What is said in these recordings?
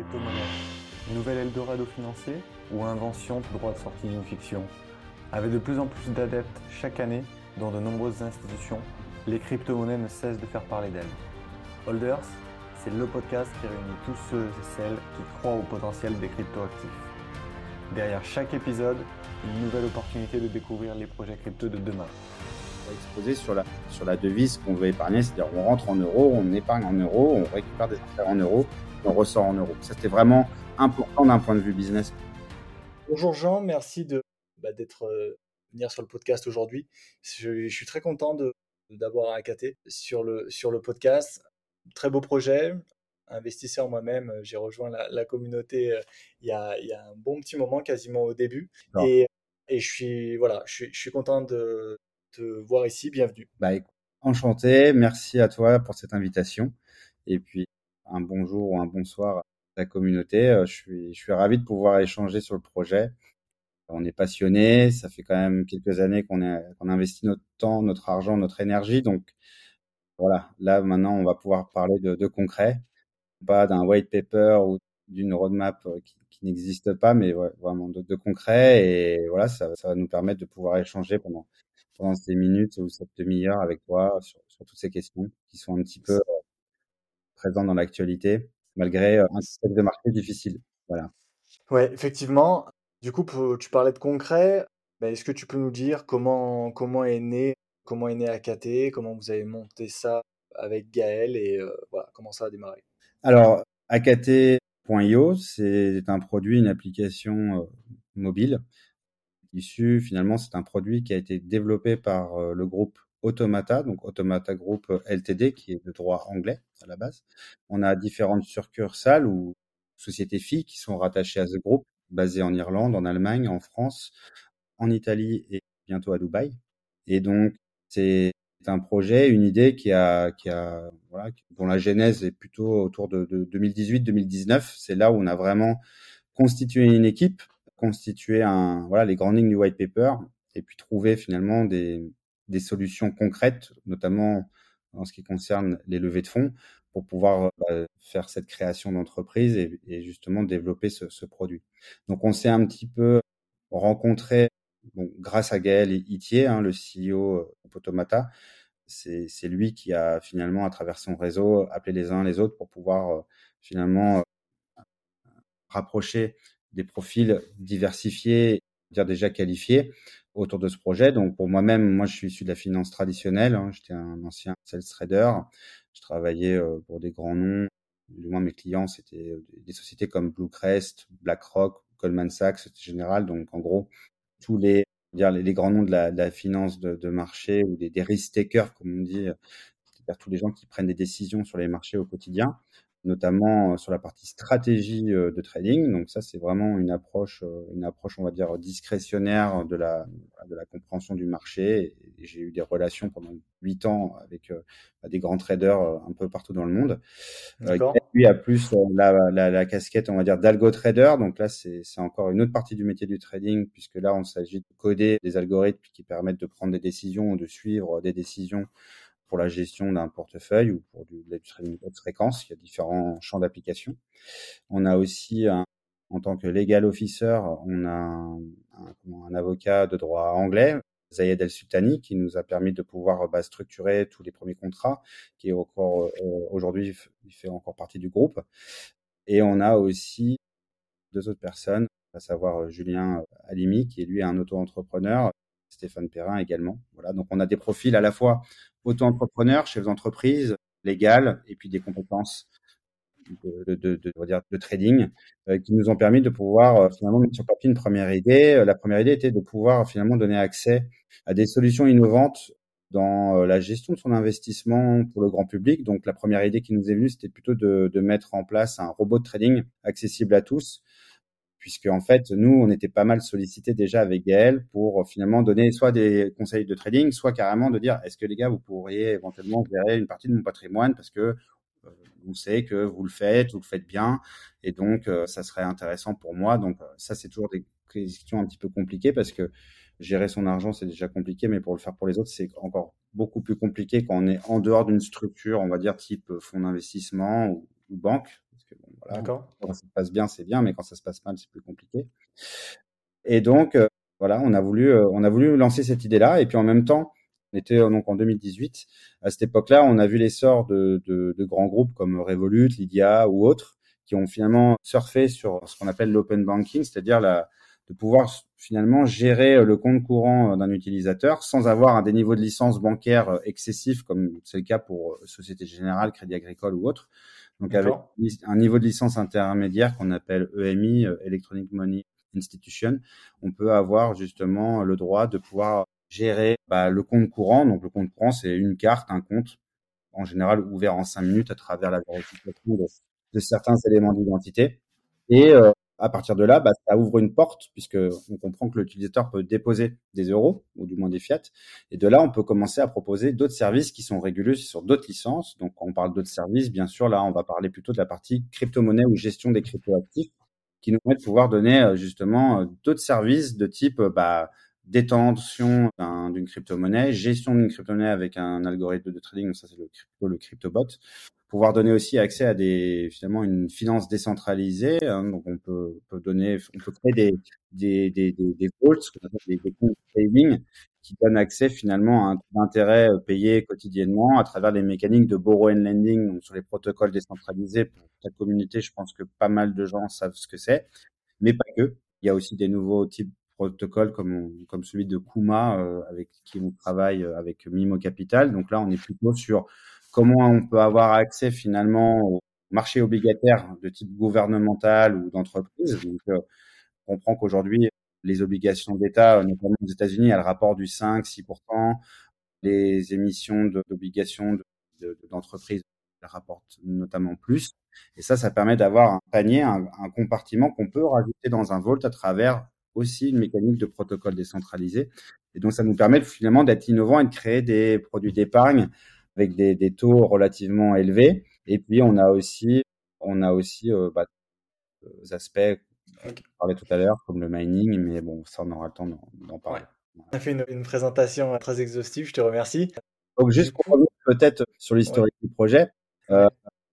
crypto-monnaie Nouvelle Eldorado financier ou invention tout droit de sortie d'une fiction Avec de plus en plus d'adeptes chaque année dans de nombreuses institutions, les crypto-monnaies ne cessent de faire parler d'elles. Holders, c'est le podcast qui réunit tous ceux et celles qui croient au potentiel des crypto-actifs. Derrière chaque épisode, une nouvelle opportunité de découvrir les projets crypto de demain. On va exposer sur la, sur la devise qu'on veut épargner, c'est-à-dire on rentre en euros, on épargne en euros, on récupère des affaires en euros, on ressort en euros. Ça, c'était vraiment important d'un point de vue business. Bonjour Jean, merci de bah, d'être euh, venir sur le podcast aujourd'hui. Je, je, suis très content de d'avoir AKT sur le sur le podcast. Très beau projet. Investisseur moi-même, j'ai rejoint la, la communauté euh, il y, a, il y, a, un bon petit moment, quasiment au début. Et, et je suis voilà, je suis, je suis content de te voir ici. Bienvenue. Bah, enchanté. Merci à toi pour cette invitation. Et puis un bonjour ou un bonsoir à la communauté. Euh, je suis, je suis ravi de pouvoir échanger sur le projet. On est passionné, ça fait quand même quelques années qu'on qu'on investit notre temps, notre argent, notre énergie. Donc voilà, là maintenant on va pouvoir parler de, de concret, pas d'un white paper ou d'une roadmap euh, qui, n'existe pas, mais vraiment de, de, concret. Et voilà, ça, ça, va nous permettre de pouvoir échanger pendant, pendant ces minutes ou cette demi-heure avec toi sur, sur, toutes ces questions qui sont un petit peu euh, présent dans l'actualité, malgré euh, un contexte de marché difficile. Voilà. Ouais, effectivement. Du coup, tu parlais de concret. Ben, est-ce que tu peux nous dire comment, comment est né comment est né AKT, comment vous avez monté ça avec Gaël et euh, voilà, comment ça a démarré? Alors, AKT.io, c'est un produit, une application euh, mobile issu, finalement, c'est un produit qui a été développé par le groupe Automata, donc Automata Group LTD, qui est de droit anglais à la base. On a différentes succursales ou sociétés filles qui sont rattachées à ce groupe, basées en Irlande, en Allemagne, en France, en Italie et bientôt à Dubaï. Et donc, c'est un projet, une idée qui a, qui a, voilà, dont la genèse est plutôt autour de, de 2018-2019. C'est là où on a vraiment constitué une équipe, constitué un, voilà, les grandes lignes du white paper, et puis trouver finalement des, des solutions concrètes, notamment en ce qui concerne les levées de fonds, pour pouvoir bah, faire cette création d'entreprise et, justement développer ce, ce, produit. Donc on s'est un petit peu rencontré bon, grâce à Gaël Itier, hein, le CEO d'Automata. C'est lui qui a finalement, à travers son réseau, appelé les uns les autres pour pouvoir euh, finalement euh, rapprocher des profils diversifiés, dire déjà qualifiés, autour de ce projet. Donc pour moi-même, moi je suis issu de la finance traditionnelle. Hein. J'étais un ancien sales trader. Je travaillais euh, pour des grands noms. Du moins mes clients c'était des sociétés comme Bluecrest, BlackRock, Goldman Sachs, Générale. Donc en gros tous les dire les, grands noms de la, finance de, marché ou des, des risk takers comme on dit, c'est-à-dire tous les gens qui prennent des décisions sur les marchés au quotidien notamment sur la partie stratégie de trading. Donc ça, c'est vraiment une approche, une approche, on va dire, discrétionnaire de la, de la compréhension du marché. J'ai eu des relations pendant huit ans avec bah, des grands traders un peu partout dans le monde. lui a plus la, la, la, casquette, on va dire, d'algo trader. Donc là, c'est encore une autre partie du métier du trading, puisque là, on s'agit de coder des algorithmes qui permettent de prendre des décisions ou de suivre des décisions pour la gestion d'un portefeuille ou pour du trading haute fréquence. Il y a différents champs d'application. On a aussi, un, en tant que legal officer, on a un, avocat de droit anglais, Zayed El Sultani, qui nous a permis de pouvoir bah, structurer tous les premiers contrats, qui est encore euh, aujourd'hui, il fait encore partie du groupe. Et on a aussi deux autres personnes, à savoir Julien Alimi, qui est lui un auto-entrepreneur, Stéphane Perrin également. Voilà, donc on a des profils à la fois auto-entrepreneurs, chefs d'entreprise, légales, et puis des compétences de, trading euh, qui nous ont permis de pouvoir euh, finalement mettre sur papier une première idée. Euh, la première idée était de pouvoir finalement donner accès à des solutions innovantes dans la gestion de son investissement pour le grand public. Donc la première idée qui nous est venue, c'était plutôt de mettre en place un robot de trading accessible à tous puisque en fait nous on était pas mal sollicité déjà avec Gaël pour finalement donner soit des conseils de trading, soit carrément de dire est-ce que les gars vous pourriez éventuellement gérer une partie de mon patrimoine parce que euh, vous savez que vous le faites, vous le faites bien et donc euh, ça serait intéressant pour moi. Donc euh, ça c'est toujours des questions un petit peu compliquées parce que gérer son argent c'est déjà compliqué, mais pour le faire pour les autres c'est encore beaucoup plus compliqué quand on est en dehors d'une structure, on va dire type fonds d'investissement ou banque que bon, voilà, quand ça se passe bien, c'est bien, mais quand ça se passe mal, c'est plus compliqué. Et donc, voilà, on a voulu, on a voulu lancer cette idée-là, et puis en même temps, on était donc en 2018. À cette époque-là, on a vu l'essor de, de, de, grands groupes comme Revolut, Lydia ou autres, qui ont finalement surfé sur ce qu'on appelle l'open banking, c'est-à-dire la, de pouvoir finalement gérer le compte courant d'un utilisateur sans avoir un des niveaux de licence bancaire excessifs, comme c'est le cas pour Société Générale, Crédit Agricole ou autres. Donc avec un niveau de licence intermédiaire qu'on appelle EMI, Electronic Money Institution, on peut avoir justement le droit de pouvoir gérer bah, le compte courant. Donc le compte courant, c'est une carte, un compte, en général ouvert en cinq minutes à travers la vérification de, certains éléments d'identité. Et euh, à partir de là, bah, ça ouvre une porte puisque on comprend que l'utilisateur peut déposer des euros ou du moins des fiat. Et de là, on peut commencer à proposer d'autres services qui sont régulés sur d'autres licences. Donc, quand on parle d'autres services, bien sûr, là, on va parler plutôt de la partie crypto-monnaie ou gestion des crypto-actifs qui nous permet de pouvoir donner euh, justement euh, d'autres services de type bah, détention d'une crypto-monnaie, gestion d'une crypto-monnaie avec un algorithme de trading, ça c'est le crypto, le crypto-bot, pouvoir donner aussi accès à des finalement une finance décentralisée. Hein, donc on peut, peut, donner, on peut créer des des des des, des vaults, des, des comptes trading qui donnent accès finalement à un taux d'intérêt euh, payé quotidiennement à travers les mécaniques de borrow and lending, donc sur les protocoles décentralisés. Pour ta communauté, je pense que pas mal de gens savent ce que c'est, mais pas que. Il y a aussi des nouveaux types protocoles comme, comme celui de Kuma, euh, avec qui on travaille euh, avec Mimo Capital. Donc là, on est plutôt sur comment on peut avoir accès finalement au marché obligataire de type gouvernemental ou d'entreprise. Donc, euh, on comprend qu'aujourd'hui, les obligations d'État, notamment aux États-Unis, elles rapportent du 5-6%. Les émissions d'obligations d'entreprises elles rapportent notamment plus. Et ça, ça permet d'avoir un panier, un, un compartiment qu'on peut rajouter dans un vault à travers aussi une mécanique de protocole décentralisé. Et donc, ça nous permet finalement d'être innovant et de créer des produits d'épargne avec des, des, taux relativement élevés. Et puis, on a aussi, on a aussi euh, bah, des aspects qu'on parlait tout à l'heure, comme le mining, mais bon, ça, on aura le temps d'en parler. On a fait une, présentation très exhaustive, je te remercie. Donc, juste pour revenir peut-être sur l'historique du projet, euh,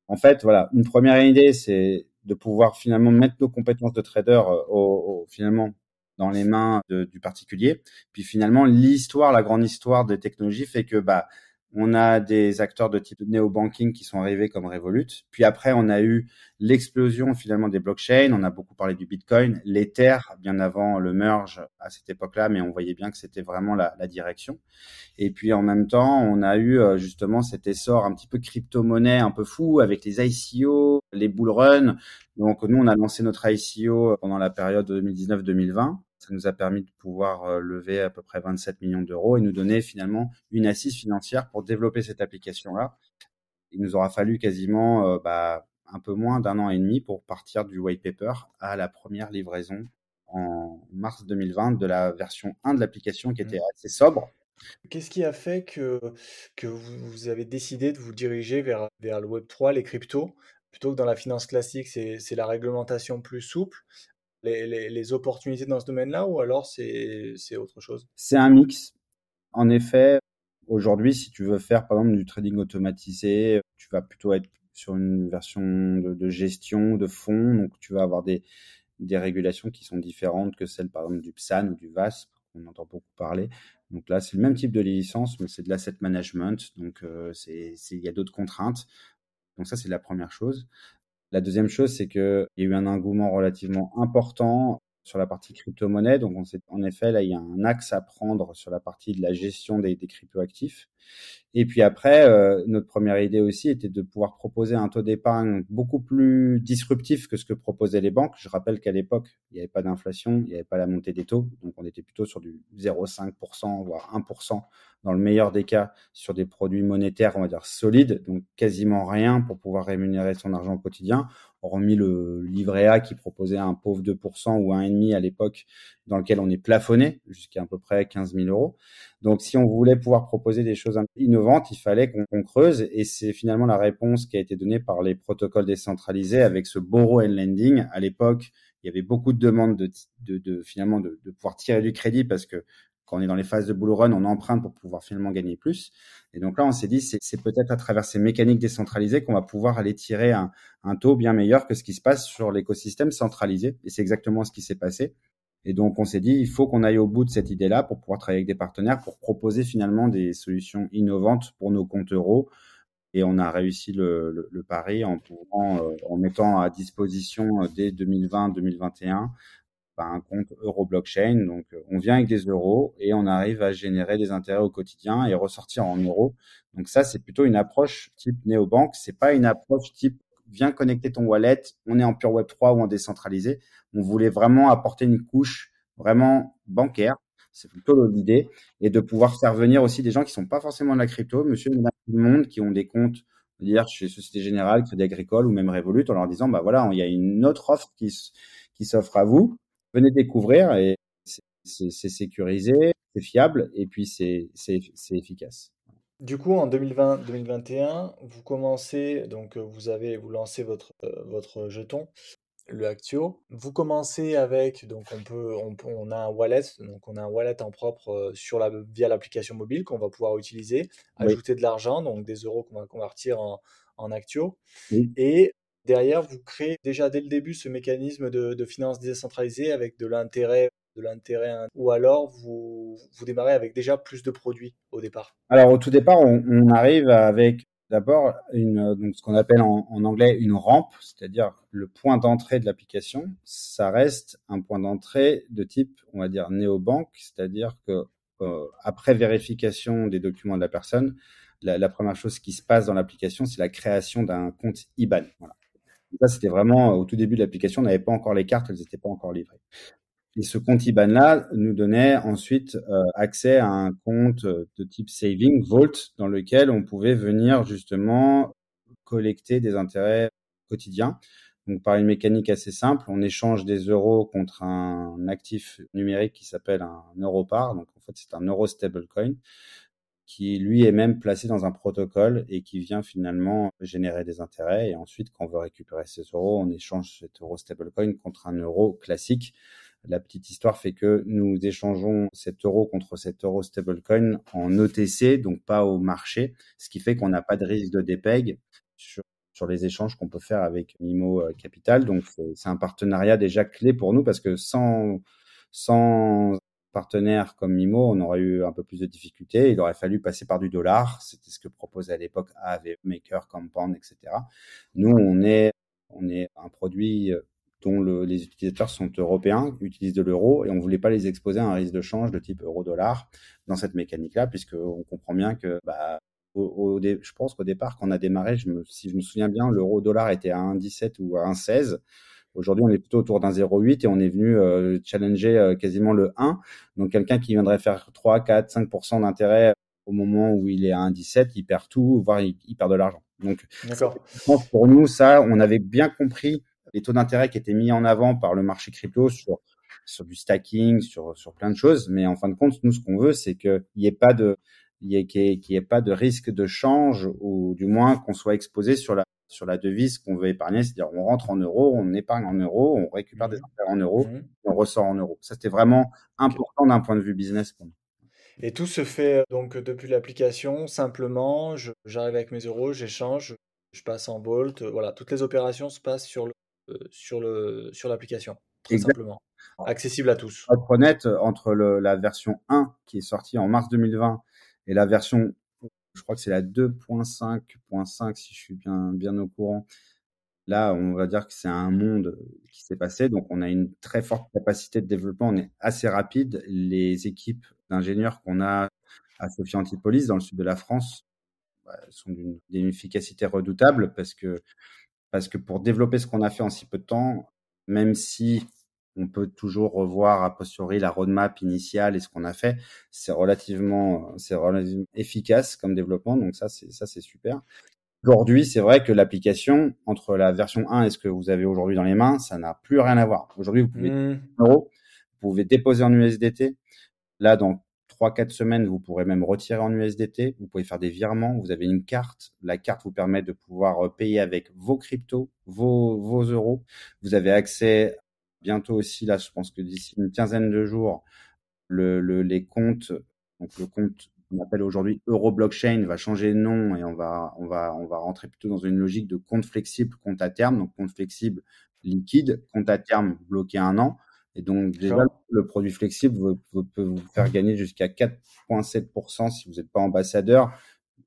en fait, voilà, une première idée, c'est de pouvoir finalement mettre nos compétences de trader euh, au, au, finalement dans les mains du particulier. Puis finalement, l'histoire, la grande histoire des technologies fait que bah on a des acteurs de type néo-banking qui sont arrivés comme Revolut. Puis après, on a eu l'explosion finalement des blockchains. On a beaucoup parlé du Bitcoin, l'Ether, bien avant le merge à cette époque-là, mais on voyait bien que c'était vraiment la, la, direction. Et puis en même temps, on a eu euh, justement cet essor un petit peu crypto-monnaie, un peu fou, avec les ICO, les bull run. Donc nous, on a lancé notre ICO pendant la période 2019-2020 ça nous a permis de pouvoir euh, lever à peu près 27 millions d'euros et nous donner finalement une assise financière pour développer cette application-là. Il nous aura fallu quasiment euh, bah, un peu moins d'un an et demi pour partir du white paper à la première livraison en mars 2020 de la version 1 de l'application qui était mmh. assez sobre. Qu'est-ce qui a fait que, que vous, avez décidé de vous diriger vers, vers le Web 3, les cryptos, plutôt que dans la finance classique, c'est la réglementation plus souple? Les, opportunités dans ce domaine-là ou alors c'est autre chose? C'est un mix. En effet, aujourd'hui, si tu veux faire par exemple du trading automatisé, tu vas plutôt être sur une version de, gestion de fonds, donc tu vas avoir des, régulations qui sont différentes que celles par exemple du PSAN ou du VAS, on entend beaucoup parler. Donc là, c'est le même type de licence, mais c'est de l'asset management, donc euh, il y a d'autres contraintes. Donc ça, c'est la première chose. La deuxième chose, c'est qu'il y a eu un engouement relativement important sur la partie crypto-monnaie. Donc, en effet, là, il y a un axe à prendre sur la partie de la gestion des, des crypto-actifs. Et puis après, euh, notre première idée aussi était de pouvoir proposer un taux d'épargne beaucoup plus disruptif que ce que proposaient les banques. Je rappelle qu'à l'époque, il n'y avait pas d'inflation, il n'y avait pas la montée des taux, donc on était plutôt sur du 0,5%, voire 1% dans le meilleur des cas sur des produits monétaires, on va dire solides, donc quasiment rien pour pouvoir rémunérer son argent au quotidien, hormis le livret A qui proposait un pauvre 2% ou 1,5% à l'époque, dans lequel on est plafonné jusqu'à à peu près 15 000 euros. Donc, si on voulait pouvoir proposer des choses innovantes, il fallait qu'on creuse, et c'est finalement la réponse qui a été donnée par les protocoles décentralisés avec ce borrow and lending. À l'époque, il y avait beaucoup de demandes de, de, de finalement de, de pouvoir tirer du crédit parce que quand on est dans les phases de bull run, on emprunte pour pouvoir finalement gagner plus. Et donc là, on s'est dit, c'est peut-être à travers ces mécaniques décentralisées qu'on va pouvoir aller tirer un, taux bien meilleur que ce qui se passe sur l'écosystème centralisé. Et c'est exactement ce qui s'est passé. Et donc, on s'est dit, il faut qu'on aille au bout de cette idée-là pour pouvoir travailler avec des partenaires, pour proposer finalement des solutions innovantes pour nos comptes euros. Et on a réussi le, pari en, euh, en mettant à disposition euh, dès 2020-2021 un compte euro blockchain. Donc, euh, on vient avec des euros et on arrive à générer des intérêts au quotidien et ressortir en euros. Donc ça, c'est plutôt une approche type néobanque. C'est pas une approche type viens connecter ton wallet. On est en pure web 3 ou en décentralisé. On voulait vraiment apporter une couche vraiment bancaire. C'est plutôt l'idée et de pouvoir faire venir aussi des gens qui sont pas forcément de la crypto, monsieur, tout le monde, qui ont des comptes dire chez Société Générale, Crédit Agricole ou même Revolut en leur disant bah voilà, il y a une autre offre qui, qui s'offre à vous venez découvrir et c'est sécurisé, c'est fiable et puis c'est efficace. Du coup, en 2020-2021, vous commencez, donc vous avez, vous lancez votre, euh, votre jeton, le Actio. Vous commencez avec, donc on peut, on, a un wallet, donc on a un wallet en propre euh, sur la, via l'application mobile qu'on va pouvoir utiliser, ajouter de l'argent, donc des euros qu'on va convertir en, en Actio. Et derrière, vous créez déjà dès le début ce mécanisme de, de finance décentralisée avec de l'intérêt de l'intérêt ou alors vous, démarrez avec déjà plus de produits au départ Alors au tout départ, on, arrive avec d'abord une donc ce qu'on appelle en, anglais une rampe, c'est-à-dire le point d'entrée de l'application. Ça reste un point d'entrée de type, on va dire néobanque, c'est-à-dire que euh, après vérification des documents de la personne, la, première chose qui se passe dans l'application, c'est la création d'un compte IBAN. Ça, c'était vraiment au tout début de l'application, on n'avait pas encore les cartes, elles n'étaient pas encore livrées. Et ce compte IBAN-là nous donnait ensuite euh, accès à un compte euh, de type saving, Vault, dans lequel on pouvait venir justement collecter des intérêts quotidiens. Donc par une mécanique assez simple, on échange des euros contre un actif numérique qui s'appelle un Europar. Donc en fait, c'est un euro stablecoin qui lui est même placé dans un protocole et qui vient finalement générer des intérêts. Et ensuite, quand on veut récupérer ces euros, on échange cet euro stablecoin contre un euro classique. La petite histoire fait que nous échangeons cet euro contre cet euro stablecoin en OTC, donc pas au marché, ce qui fait qu'on n'a pas de risque de dépeg sur, les échanges qu'on peut faire avec Mimo euh, Capital. Donc c'est un partenariat déjà clé pour nous parce que sans sans partenaires comme Mimo, on aurait eu un peu plus de difficultés. Il aurait fallu passer par du dollar. C'était ce que proposait à l'époque AAV, Maker, Compound, etc. Nous, on est, on est un produit les utilisateurs sont européens, utilisent de l'euro, et on voulait pas les exposer à un risque de change de type euro-dollar dans cette mécanique-là, puisqu'on comprend bien que, bah, au, je pense qu'au départ, quand on a démarré, je me, si je me souviens bien, l'euro-dollar était à 1,17 ou à 1,16. Aujourd'hui, on est plutôt autour d'un 0,8 et on est venu euh, challenger euh, quasiment le 1. Donc, quelqu'un qui viendrait faire 3, 4, 5% d'intérêt au moment où il est à 1,17, il perd tout, voire il, perd de l'argent. Donc, pour nous, ça, on avait bien compris les taux d'intérêt qui étaient mis en avant par le marché crypto sur sur du stacking, sur sur plein de choses. Mais en fin de compte, nous, ce qu'on veut, c'est qu'il n'y ait pas de ait, ait pas de risque de change ou du moins qu'on soit exposé sur la sur la devise qu'on veut épargner, c'est-à-dire on rentre en euros, on épargne en euros, on récupère des mmh. intérêts en euros, mmh. et on ressort en euros. Ça, c'était vraiment important d'un point de vue business pour nous. Et tout se fait donc depuis l'application, simplement, j'arrive avec mes euros, j'échange, je passe en Bolt, voilà, toutes les opérations se passent sur le, euh, sur le, sur l'application, très simplement, accessible à tous. Pour être honnête, entre le, la version 1 qui est sortie en mars 2020 et la version je crois que c'est la 2.5.5 si je suis bien, bien au courant. Là, on va dire que c'est un monde qui s'est passé. Donc, on a une très forte capacité de développement. On est assez rapide. Les équipes d'ingénieurs qu'on a à Sophie Antipolis, dans le sud de la France, bah, sont d'une efficacité redoutable parce que, parce que pour développer ce qu'on a fait en si peu de temps, même si on peut toujours revoir a posteriori la roadmap initiale et ce qu'on a fait. C'est relativement, c'est relativement efficace comme développement, donc ça c'est ça c'est super. Aujourd'hui, c'est vrai que l'application entre la version 1 et ce que vous avez aujourd'hui dans les mains, ça n'a plus rien à voir. Aujourd'hui, vous pouvez mmh. vous pouvez déposer en USDT. Là, dans 3-4 semaines, vous pourrez même retirer en USDT. Vous pouvez faire des virements. Vous avez une carte. La carte vous permet de pouvoir euh, payer avec vos cryptos, vos, euros. Vous avez accès bientôt aussi, là, je pense que d'ici une quinzaine de jours, le, le, les comptes, donc le compte qu'on appelle aujourd'hui Euroblockchain va changer de nom et on va, on va, on va rentrer plutôt dans une logique de compte flexible, compte à terme. Donc, compte flexible liquide, compte à terme bloqué un an. Et donc, déjà, le produit flexible peut vous faire gagner jusqu'à 4,7% si vous n'êtes pas ambassadeur,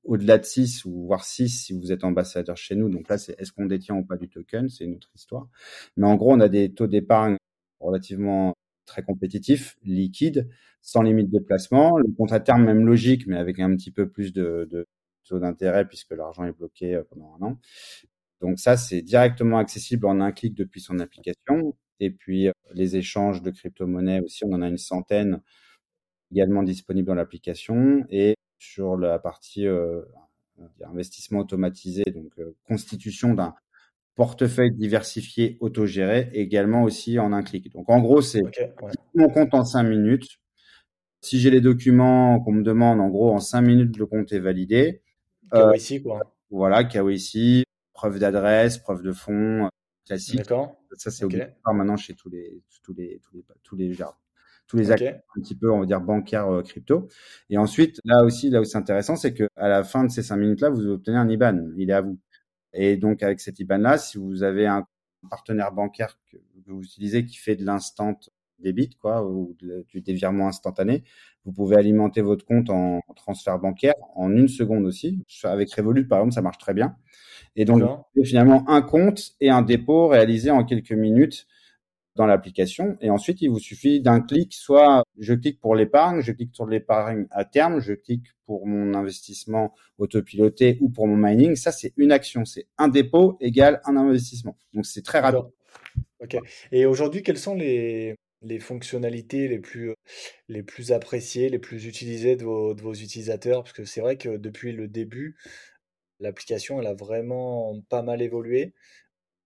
au-delà de 6 ou voire 6 si vous êtes ambassadeur chez nous. Donc là, c'est est-ce qu'on détient ou pas du token, c'est une autre histoire. Mais en gros, on a des taux d'épargne relativement très compétitifs, liquides, sans limite de placement. Le compte à terme, même logique, mais avec un petit peu plus de, de taux d'intérêt puisque l'argent est bloqué euh, pendant un an. Donc ça, c'est directement accessible en un clic depuis son application. Et puis euh, les échanges de crypto-monnaies aussi, on en a une centaine également disponibles dans l'application. Et sur la partie euh, investissement automatisé, donc euh, constitution d'un portefeuille diversifié autogéré, également aussi en un clic. Donc en gros, c'est mon compte en cinq minutes. Si j'ai les documents qu'on me demande, en gros, en cinq minutes, le compte est validé. KYC, quoi. Voilà, KYC, preuve d'adresse, preuve de fonds, classique. D'accord. Ça, c'est obligatoire maintenant chez tous les, tous les, tous les, tous les, tous les acteurs un petit peu, on va dire, bancaires euh, crypto. Et ensuite, là aussi, là où c'est intéressant, c'est que à la fin de ces cinq minutes-là, vous obtenez un IBAN. Il est à vous. Et donc, avec cet IBAN-là, si vous avez un partenaire bancaire que vous utilisez qui fait de l'instant débit, quoi, ou du dévirement instantané, vous pouvez alimenter votre compte en transfert bancaire en une seconde aussi. Avec Revolut, par exemple, ça marche très bien. Et donc, finalement un compte et un dépôt réalisé en quelques minutes dans l'application. Et ensuite, il vous suffit d'un clic, soit je clique pour l'épargne, je clique sur l'épargne à terme, je clique pour mon investissement autopiloté ou pour mon mining. Ça, c'est une action. C'est un dépôt égale un investissement. Donc, c'est très rapide. Ok. Et aujourd'hui, quelles sont les, les fonctionnalités les plus, les plus appréciées, les plus utilisées de vos, de vos utilisateurs Parce que c'est vrai que depuis le début, l'application, elle a vraiment pas mal évolué.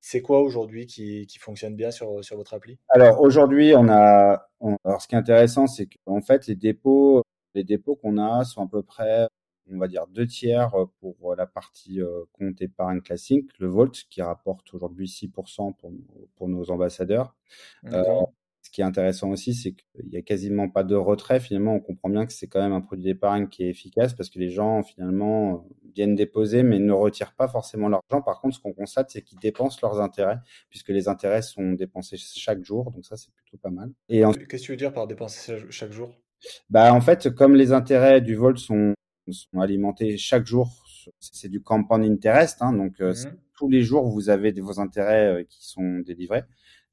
C'est quoi aujourd'hui qui, qui, fonctionne bien sur, sur votre appli? Alors aujourd'hui, on a. alors ce qui est intéressant, c'est qu'en fait, les dépôts, les dépôts qu'on a sont à peu près, on va dire, deux tiers pour la partie euh, compte épargne classique, le Volt, qui rapporte aujourd'hui 6% pour, pour nos ambassadeurs. Euh, ce qui est intéressant aussi, c'est qu'il n'y a quasiment pas de retrait. Finalement, on comprend bien que c'est quand même un produit d'épargne qui est efficace parce que les gens, finalement, viennent déposer mais ne retirent pas forcément l'argent. Par contre, ce qu'on constate, c'est qu'ils dépensent leurs intérêts puisque les intérêts sont dépensés chaque jour. Donc ça, c'est plutôt pas mal. Et Qu'est-ce que tu veux dire par dépenser chaque jour? Bah, En fait, comme les intérêts du vol sont, sont alimentés chaque jour, c'est du compound interest. Hein, donc, euh, mmh tous les jours, vous avez vos intérêts euh, qui sont délivrés.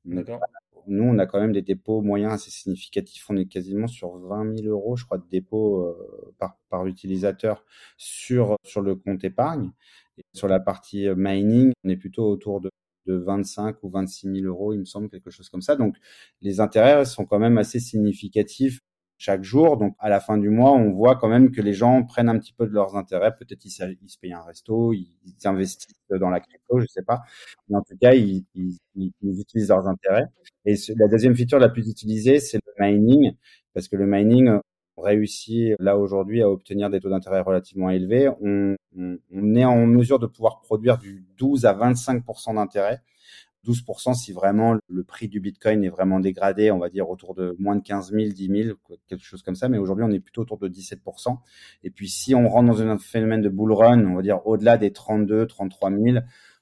D'accord nous, on a quand même des dépôts moyens assez significatifs. On est quasiment sur 20 000 euros, je crois, de dépôts euh, par, utilisateur sur, sur le compte épargne. Et sur la partie euh, mining, on est plutôt autour de, de 25 ou 26 000 euros, il me semble, quelque chose comme ça. Donc, les intérêts sont quand même assez significatifs chaque jour. Donc, à la fin du mois, on voit quand même que les gens prennent un petit peu de leurs intérêts. Peut-être ils, se payent un resto, ils, investissent dans la crypto, je sais pas. Mais en tout cas, ils, utilisent leurs intérêts. Et la deuxième feature la plus utilisée, c'est le mining, parce que le mining, réussit là aujourd'hui à obtenir des taux d'intérêt relativement élevés. On, est en mesure de pouvoir produire du 12 à 25% d'intérêt 12% si vraiment le prix du Bitcoin est vraiment dégradé, on va dire autour de moins de 15 000, 10 000, quelque chose comme ça. Mais aujourd'hui, on est plutôt autour de 17%. Et puis, si on rentre dans un phénomène de bull run, on va dire au-delà des 32, 33 000,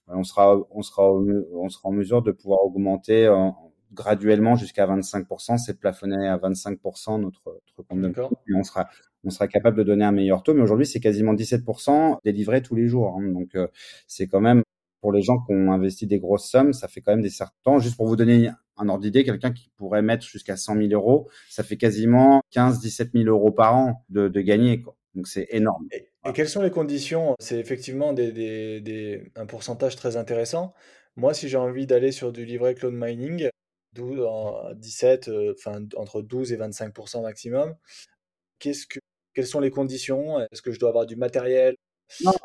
on sera, on sera, on sera en mesure de pouvoir augmenter euh, graduellement jusqu'à 25%. C'est plafonné à 25% notre, notre compte de et on sera, on sera capable de donner un meilleur taux. Mais aujourd'hui, c'est quasiment 17% délivré tous les jours. Hein. Donc, euh, c'est quand même pour les gens qui ont investi des grosses sommes, ça fait quand même des certains. Juste pour vous donner un ordre d'idée, quelqu'un qui pourrait mettre jusqu'à 100 000 euros, ça fait quasiment 15-17 000 euros par an de, gagner. Donc c'est énorme. Et, quelles sont les conditions? C'est effectivement un pourcentage très intéressant. Moi, si j'ai envie d'aller sur du livret cloud mining, 12, 17, euh, entre 12 et 25% maximum, quelles sont les conditions? Est-ce que je dois avoir du matériel?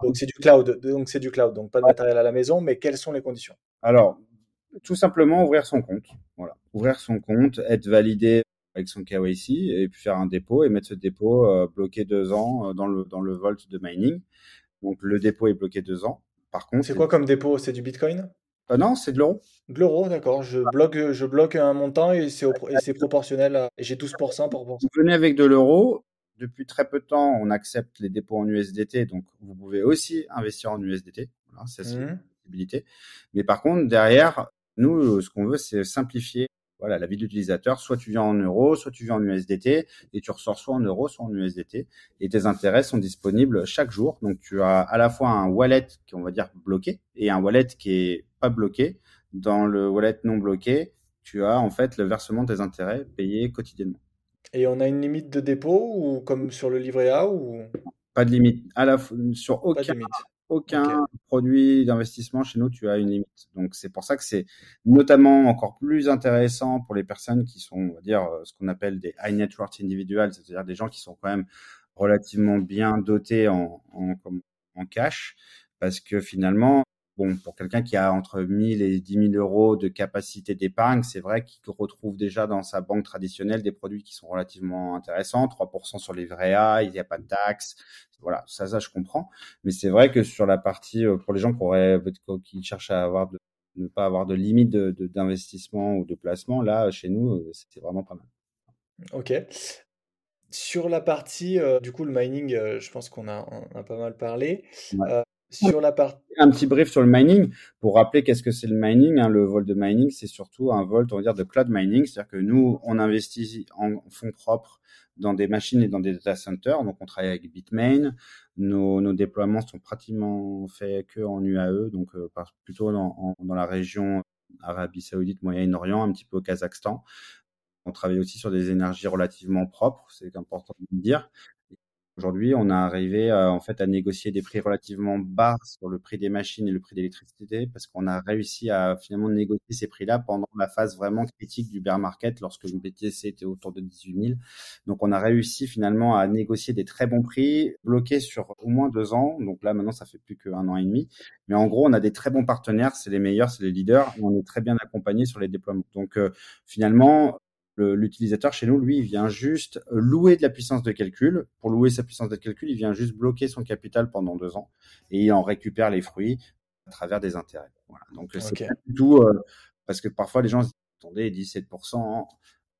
Donc c'est du cloud, donc c'est du cloud, donc pas de matériel à la maison, mais quelles sont les conditions? Alors, tout simplement ouvrir son compte. Voilà, ouvrir son compte, être validé avec son KYC et puis faire un dépôt et mettre ce dépôt euh, bloqué deux ans euh, dans le dans le vault de mining. Donc le dépôt est bloqué deux ans. Par contre, c'est quoi comme dépôt? C'est du Bitcoin? Non, c'est de l'euro. De l'euro, d'accord. Je bloque, je bloque un montant et c'est, proportionnel à, et j'ai 12% par Vous venez avec de l'euro. Depuis très peu de temps, on accepte les dépôts en USDT, donc vous pouvez aussi investir en USDT. Voilà, c'est une Mhm. possibilité. Mais par contre, derrière, nous, ce qu'on veut, c'est simplifier voilà, la vie de l'utilisateur. Soit tu viens en euros, soit tu viens en USDT, et tu ressors soit en euros, soit en USDT. Et tes intérêts sont disponibles chaque jour. Donc tu as à la fois un wallet qui, on va dire, bloqué, et un wallet qui est pas bloqué. Dans le wallet non bloqué, tu as en fait le versement de tes intérêts payés quotidiennement. Et on a une limite de dépôt ou comme sur le livret A ou? Pas de limite. À la, sur aucun aucun produit d'investissement chez nous, tu as une limite. Donc c'est pour ça que c'est notamment encore plus intéressant pour les personnes qui sont, on va dire, euh, ce qu'on appelle des high net worth individuals, c'est-à-dire des gens qui sont quand même relativement bien dotés en, en cash, parce que finalement, bon, pour quelqu'un qui a entre 1000 et 10 000 euros de capacité d'épargne, c'est vrai qu'il retrouve déjà dans sa banque traditionnelle des produits qui sont relativement intéressants, 3% sur les vrais A, il n'y a pas de taxes, voilà, ça, ça, je comprends. Mais c'est vrai que sur la partie, euh, pour les gens qui, auraient, qui cherchent à avoir de, ne pas avoir de limite d'investissement de, ou de placement, là, chez nous, euh, c'est vraiment pas mal. Ok. Sur la partie, euh, du coup, le mining, euh, je pense qu'on a, a pas mal parlé. Ouais. Euh, sur la partie. Un petit brief sur le mining pour rappeler qu'est-ce que c'est le mining. Hein. Le vol de mining, c'est surtout un vol, on va dire, de cloud mining, c'est-à-dire que nous, on investit en fonds propres dans des machines et dans des data centers. Donc, on travaille avec Bitmain. Nos, nos déploiements sont pratiquement faits que en UAE, donc euh, plutôt dans, en, dans la région Arabie Saoudite, Moyen-Orient, un petit peu au Kazakhstan. On travaille aussi sur des énergies relativement propres, c'est important de le dire. Aujourd'hui, on a arrivé à, en fait à négocier des prix relativement bas sur le prix des machines et le prix d'électricité parce qu'on a réussi à finalement négocier ces prix-là pendant la phase vraiment critique du bear market lorsque le BTC était autour de 18 000. Donc, on a réussi finalement à négocier des très bons prix bloqués sur au moins deux ans. Donc là, maintenant, ça fait plus qu'un an et demi. Mais en gros, on a des très bons partenaires, c'est les meilleurs, c'est les leaders, on est très bien accompagné sur les déploiements. Donc, euh, finalement, l'utilisateur chez nous, lui, il vient juste louer de la puissance de calcul. Pour louer sa puissance de calcul, il vient juste bloquer son capital pendant deux ans et il en récupère les fruits à travers des intérêts. Voilà. Donc c'est okay. pas du tout euh, parce que parfois les gens se disent attendez 17%,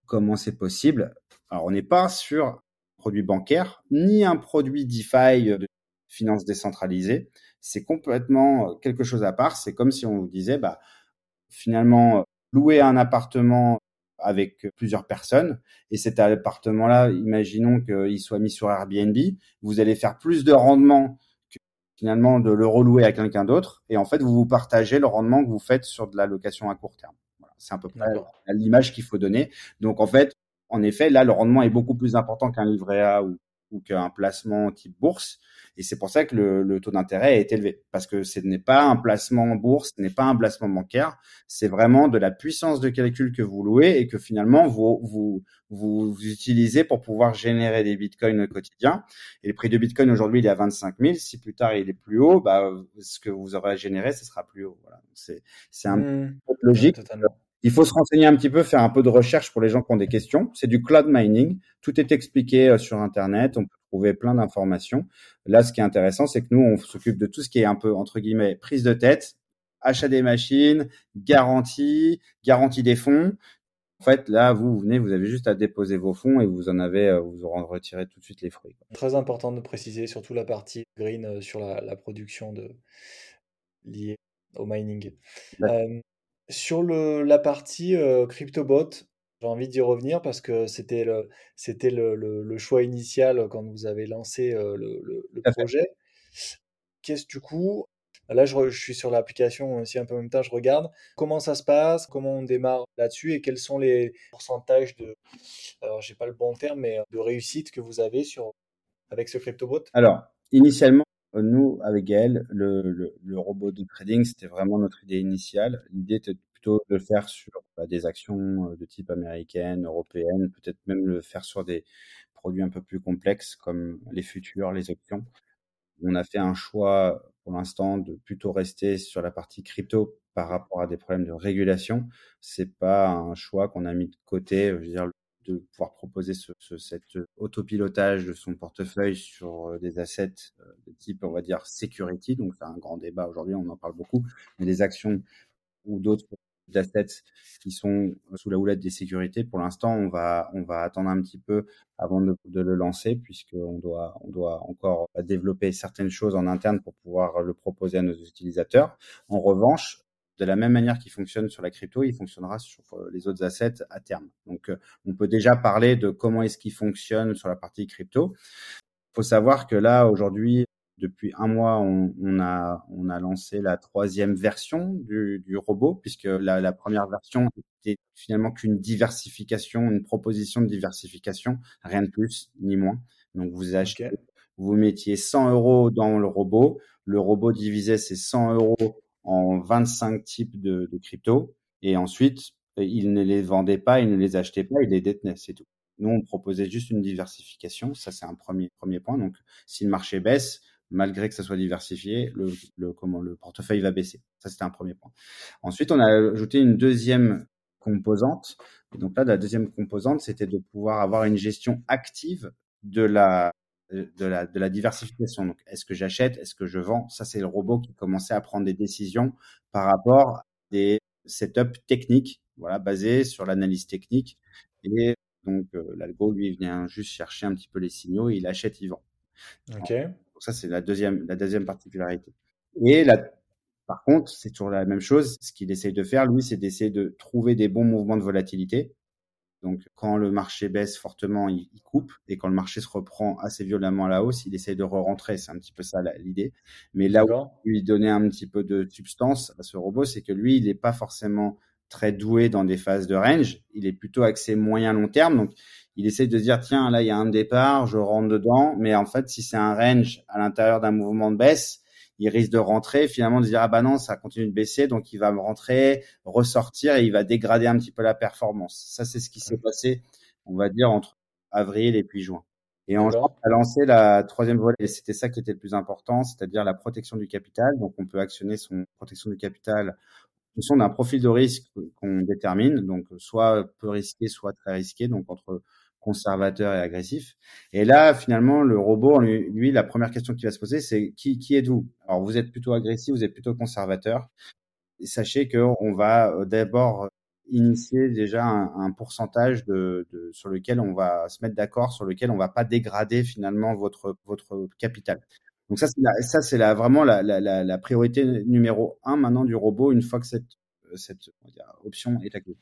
comment c'est possible? Alors on n'est pas sur un produit bancaire ni un produit DeFi de finance décentralisée. C'est complètement quelque chose à part. C'est comme si on vous disait bah finalement louer un appartement avec plusieurs personnes. Et cet appartement-là, imaginons qu'il soit mis sur Airbnb, vous allez faire plus de rendement que finalement de le relouer à quelqu'un d'autre. Et en fait, vous vous partagez le rendement que vous faites sur de la location à court terme. Voilà, c'est un peu près l'image qu'il faut donner. Donc en fait, en effet, là, le rendement est beaucoup plus important qu'un livret A ou, ou qu'un placement type bourse. Et c'est pour ça que le, le taux d'intérêt est élevé. Parce que ce n'est pas un placement en bourse, ce n'est pas un placement bancaire. C'est vraiment de la puissance de calcul que vous louez et que finalement vous, vous, vous, vous utilisez pour pouvoir générer des bitcoins au quotidien. Et le prix de bitcoin aujourd'hui, il est à 25 000. Si plus tard il est plus haut, bah, ce que vous aurez généré, ce sera plus haut. Voilà. C'est, c'est un Mmh. peu logique. Totalement. Il faut se renseigner un petit peu, faire un peu de recherche pour les gens qui ont des questions. C'est du cloud mining. Tout est expliqué euh, sur Internet. On peut trouver plein d'informations. Là, ce qui est intéressant, c'est que nous, on s'occupe de tout ce qui est un peu, entre guillemets, prise de tête, achat des machines, garantie, garantie des fonds. En fait, là, vous, vous venez, vous avez juste à déposer vos fonds et vous en avez, euh, vous aurez retiré tout de suite les fruits. Très important de préciser, surtout la partie green euh, sur la, la production de liée au mining. Euh, sur le, la partie euh, CryptoBot, j'ai envie d'y revenir parce que c'était le, c'était le, le, le, choix initial quand vous avez lancé euh, le, le projet. Qu'est-ce du coup Là, je, je, suis sur l'application aussi un peu en même temps, je regarde comment ça se passe, comment on démarre là-dessus? Et quels sont les pourcentages de, alors j'ai pas le bon terme, mais de réussite que vous avez sur avec ce CryptoBot? Alors, initialement, nous, avec Gaël, le, le, le, robot de trading, c'était vraiment notre idée initiale. L'idée était plutôt de le faire sur bah, des actions de type américaine, européenne, peut-être même le faire sur des produits un peu plus complexes comme les futurs, les options. On a fait un choix pour l'instant de plutôt rester sur la partie crypto par rapport à des problèmes de régulation. C'est pas un choix qu'on a mis de côté. Je veux dire, de pouvoir proposer ce, ce, cet autopilotage de son portefeuille sur des assets de type, on va dire, security. Donc, c'est un grand débat aujourd'hui, on en parle beaucoup. Mais les actions ou d'autres assets qui sont sous la houlette des sécurités. Pour l'instant, on va, on va attendre un petit peu avant de, le lancer puisqu'on doit, on doit encore développer certaines choses en interne pour pouvoir le proposer à nos utilisateurs. En revanche, de la même manière qu'il fonctionne sur la crypto, il fonctionnera sur les autres assets à terme. Donc, on peut déjà parler de comment est-ce qu'il fonctionne sur la partie crypto. Il faut savoir que là, aujourd'hui, depuis un mois, on, on, a, on a lancé la troisième version du, du robot, puisque la, la, première version était finalement qu'une diversification, une proposition de diversification, rien de plus ni moins. Donc vous achetez, vous mettiez 100 euros dans le robot, le robot divisait ces 100 euros en 25 types de, de crypto, et ensuite il ne les vendait pas, il ne les achetait pas, il les détenait, c'est tout. Nous, on proposait juste une diversification. Ça, c'est un premier, premier point. Donc, si le marché baisse, malgré que ça soit diversifié, le, le, comment, le portefeuille va baisser. Ça, c'était un premier point. Ensuite, on a ajouté une deuxième composante. Et donc là, la deuxième composante, c'était de pouvoir avoir une gestion active de la, de la, de la diversification. Donc, est-ce que j'achète, est-ce que je vends? Ça, c'est le robot qui commençait à prendre des décisions par rapport à des setups techniques, voilà, basés sur l'analyse technique. Et donc, euh, l'algo, lui, vient juste chercher un petit peu les signaux, il achète, il vend. Ok. Donc ça, c'est la deuxième, la deuxième particularité. Et la, par contre, c'est toujours la même chose. Ce qu'il essaye de faire, lui, c'est d'essayer de trouver des bons mouvements de volatilité. Donc, quand le marché baisse fortement, il, il, coupe. Et quand le marché se reprend assez violemment à la hausse, il essaye de re-rentrer. C'est un petit peu ça l'idée. Mais là où lui donner un petit peu de substance à ce robot, c'est que lui, il n'est pas forcément très doué dans des phases de range. Il est plutôt axé moyen long terme. Donc, il essaie de se dire tiens là il y a un départ, je rentre dedans, mais en fait si c'est un range à l'intérieur d'un mouvement de baisse, il risque de rentrer finalement de dire ah bah non ça continue de baisser donc il va me rentrer, ressortir et il va dégrader un petit peu la performance. Ça c'est ce qui s'est passé on va dire entre avril et puis juin. Et en juin, on a lancé la troisième volet et c'était ça qui était le plus important, c'est-à-dire la protection du capital. Donc on peut actionner son protection du capital en fonction d'un profil de risque qu'on détermine, donc soit peu risqué, soit très risqué, donc entre conservateur et agressif. Et là, finalement, le robot, lui, la première question qu'il va se poser, c'est qui, qui êtes-vous? Alors, vous êtes plutôt agressif, vous êtes plutôt conservateur. Sachez qu'on va euh, d'abord initier déjà un, pourcentage de, sur lequel on va se mettre d'accord, sur lequel on va pas dégrader finalement votre capital. Donc ça, c'est ça, c'est la, vraiment la, priorité numéro un maintenant du robot une fois que cette cette option est activée.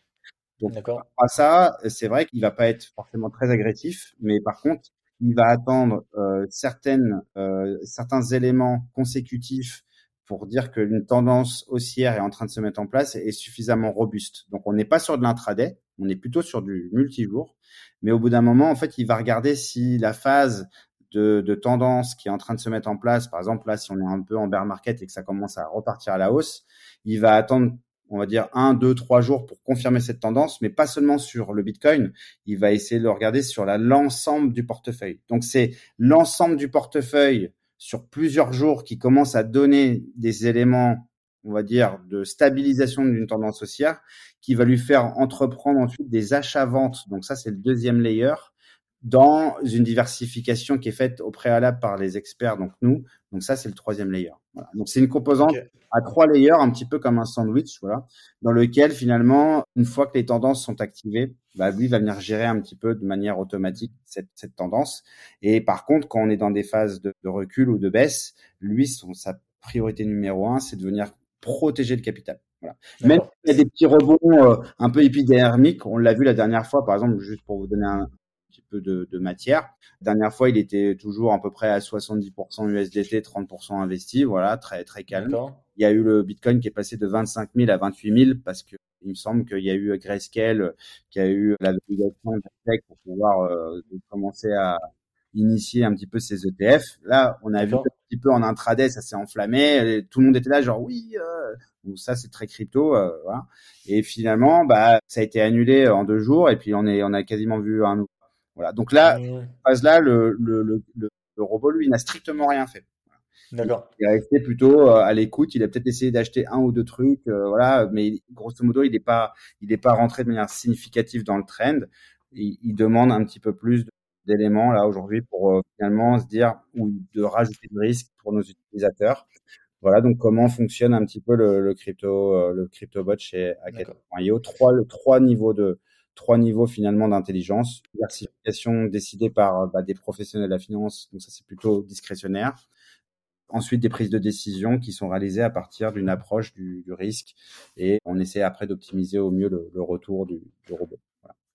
Donc, à ça, c'est vrai qu'il va pas être forcément très agressif, mais par contre, il va attendre euh, certaines, euh, certains éléments consécutifs pour dire qu'une tendance haussière est en train de se mettre en place et est suffisamment robuste. Donc, on n'est pas sur de l'intraday, on est plutôt sur du multijour. Mais au bout d'un moment, en fait, il va regarder si la phase de, de, tendance qui est en train de se mettre en place, par exemple là, si on est un peu en bear market et que ça commence à repartir à la hausse, il va attendre on va dire un, deux, trois jours pour confirmer cette tendance, mais pas seulement sur le Bitcoin. Il va essayer de le regarder sur l'ensemble du portefeuille. Donc c'est l'ensemble du portefeuille sur plusieurs jours qui commence à donner des éléments, on va dire, de stabilisation d'une tendance haussière, qui va lui faire entreprendre ensuite des achats-ventes. Donc ça, c'est le deuxième layer dans une diversification qui est faite au préalable par les experts, donc nous. Donc ça, c'est le troisième layer. Voilà. Donc c'est une composante à trois layers, un petit peu comme un sandwich, voilà, dans lequel finalement, une fois que les tendances sont activées, bah, lui va venir gérer un petit peu de manière automatique cette, cette tendance. Et par contre, quand on est dans des phases de, de recul ou de baisse, lui, son, sa priorité numéro un, c'est de venir protéger le capital. Voilà. Même s'il y a des petits rebonds euh, un peu épidermiques, on l'a vu la dernière fois, par exemple, juste pour vous donner un, peu de, de, matière. Dernière fois, il était toujours à peu près à 70% USDT, 30% investi, voilà, très très calme. Il y a eu le Bitcoin qui est passé de 25 000 à 28 000 parce que il me semble qu'il y a eu Grayscale qui a eu la validation de pour pouvoir euh, commencer à initier un petit peu ces ETF. Là, on a vu un petit peu en intraday, ça s'est enflammé. tout le monde était là, genre oui, euh, ça c'est très crypto, euh, voilà. Et finalement, bah, ça a été annulé en deux jours et puis on est, on a quasiment vu un voilà. Donc là, phase là, le, le, le, le, robot, lui, n'a strictement rien fait. D'accord. Il est resté plutôt euh, à l'écoute. Il a peut-être essayé d'acheter un ou deux trucs, euh, voilà, mais grosso modo, il n'est pas, il n'est pas rentré de manière significative dans le trend. Il, il demande un petit peu plus d'éléments là aujourd'hui pour euh, finalement se dire ou de rajouter de risque pour nos utilisateurs. Voilà donc comment fonctionne un petit peu le, le crypto le CryptoBot chez Akate.io. Trois trois niveaux de trois niveaux finalement d'intelligence. Diversification décidée par bah, des professionnels de la finance, donc ça c'est plutôt discrétionnaire. Ensuite, des prises de décision qui sont réalisées à partir d'une approche du, risque et on essaie après d'optimiser au mieux le, retour du, robot.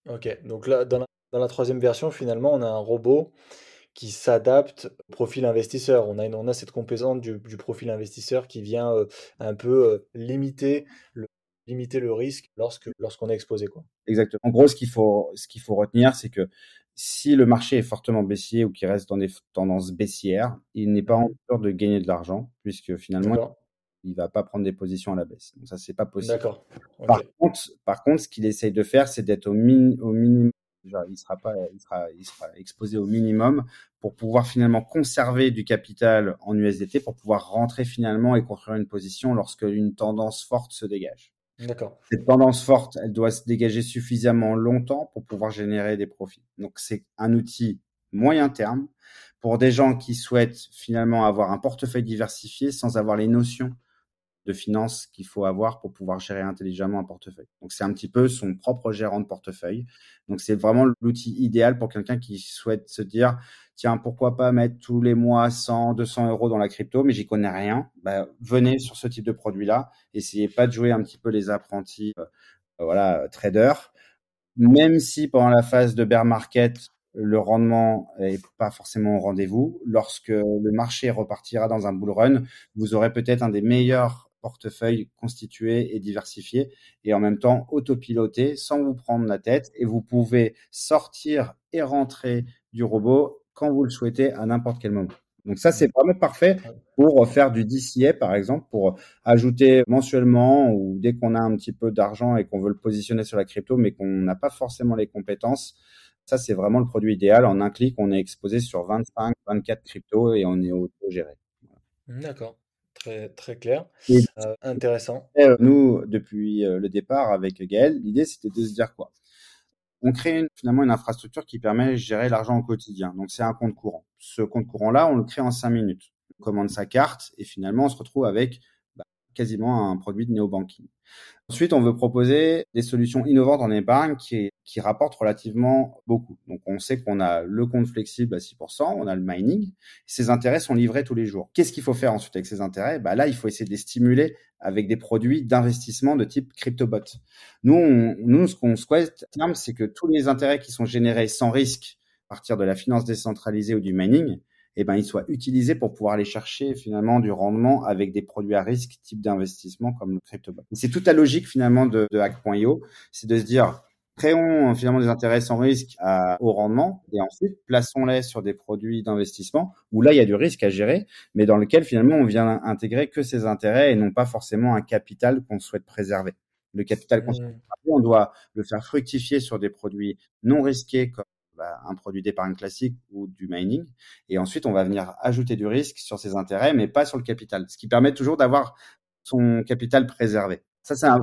Ok, donc là, dans la, troisième version, finalement, on a un robot qui s'adapte au profil investisseur. On a, on a cette composante du, du profil investisseur qui vient euh, un peu euh, limiter le, limiter le risque lorsque lorsqu'on est exposé quoi. Exactement. En gros, ce qu'il faut ce qu'il faut retenir, c'est que si le marché est fortement baissier ou qu'il reste dans des tendances baissières, il n'est pas en mesure de gagner de l'argent puisque finalement il va pas prendre des positions à la baisse. Donc ça c'est pas possible. D'accord. Okay. Par contre, par contre, ce qu'il essaye de faire, c'est d'être au, min, au minimum il sera pas, il sera, il sera exposé au minimum pour pouvoir finalement conserver du capital en USDT pour pouvoir rentrer finalement et construire une position lorsque une tendance forte se dégage. Cette tendance forte, elle doit se dégager suffisamment longtemps pour pouvoir générer des profits. Donc c'est un outil moyen terme pour des gens qui souhaitent finalement avoir un portefeuille diversifié sans avoir les notions de finances qu'il faut avoir pour pouvoir gérer intelligemment un portefeuille. Donc c'est un petit peu son propre gérant de portefeuille. Donc c'est vraiment l'outil idéal pour quelqu'un qui souhaite se dire tiens pourquoi pas mettre tous les mois 100, 200 euros dans la crypto, mais j'y connais rien. Bah, venez sur ce type de produit là. Essayez pas de jouer un petit peu les apprentis, euh, voilà traders. Même si pendant la phase de bear market le rendement est pas forcément au rendez-vous. Lorsque le marché repartira dans un bull run, vous aurez peut-être un des meilleurs portefeuille constitué et diversifié et en même temps autopiloté sans vous prendre la tête et vous pouvez sortir et rentrer du robot quand vous le souhaitez à n'importe quel moment. Donc ça, c'est vraiment parfait pour faire du DCA, par exemple, pour ajouter mensuellement ou dès qu'on a un petit peu d'argent et qu'on veut le positionner sur la crypto, mais qu'on n'a pas forcément les compétences. Ça, c'est vraiment le produit idéal. En un clic, on est exposé sur 25, 24 cryptos et on est auto-géré. D'accord. Très, très clair. Et, euh, intéressant. Nous, depuis le départ avec Gaël, l'idée c'était de se dire quoi? On crée une, finalement une infrastructure qui permet de gérer l'argent au quotidien. Donc c'est un compte courant. Ce compte courant-là, on le crée en cinq minutes. On commande sa carte et finalement on se retrouve avec quasiment un produit de néobanking. Ensuite, on veut proposer des solutions innovantes en épargne qui, rapportent relativement beaucoup. Donc, on sait qu'on a le compte flexible à 6%, on a le mining. Ces intérêts sont livrés tous les jours. Qu'est-ce qu'il faut faire ensuite avec ces intérêts? Bah Là, il faut essayer de les stimuler avec des produits d'investissement de type CryptoBot. Nous, nous ce qu'on souhaite, c'est que tous les intérêts qui sont générés sans risque à partir de la finance décentralisée ou du mining, eh ben, ils soient utilisés pour pouvoir aller chercher finalement du rendement avec des produits à risque type d'investissement comme le CryptoBot. C'est toute la logique finalement de, de Hack.io, c'est de se dire créons finalement des intérêts sans risque à, au rendement et ensuite plaçons-les sur des produits d'investissement où là il y a du risque à gérer, mais dans lequel finalement on vient intégrer que ces intérêts et non pas forcément un capital qu'on souhaite préserver. Le capital qu'on souhaite préserver, on doit le faire fructifier sur des produits non risqués comme bah, un produit d'épargne classique ou du mining. Et ensuite, on va venir ajouter du risque sur ses intérêts, mais pas sur le capital. Ce qui permet toujours d'avoir son capital préservé. Ça, c'est un.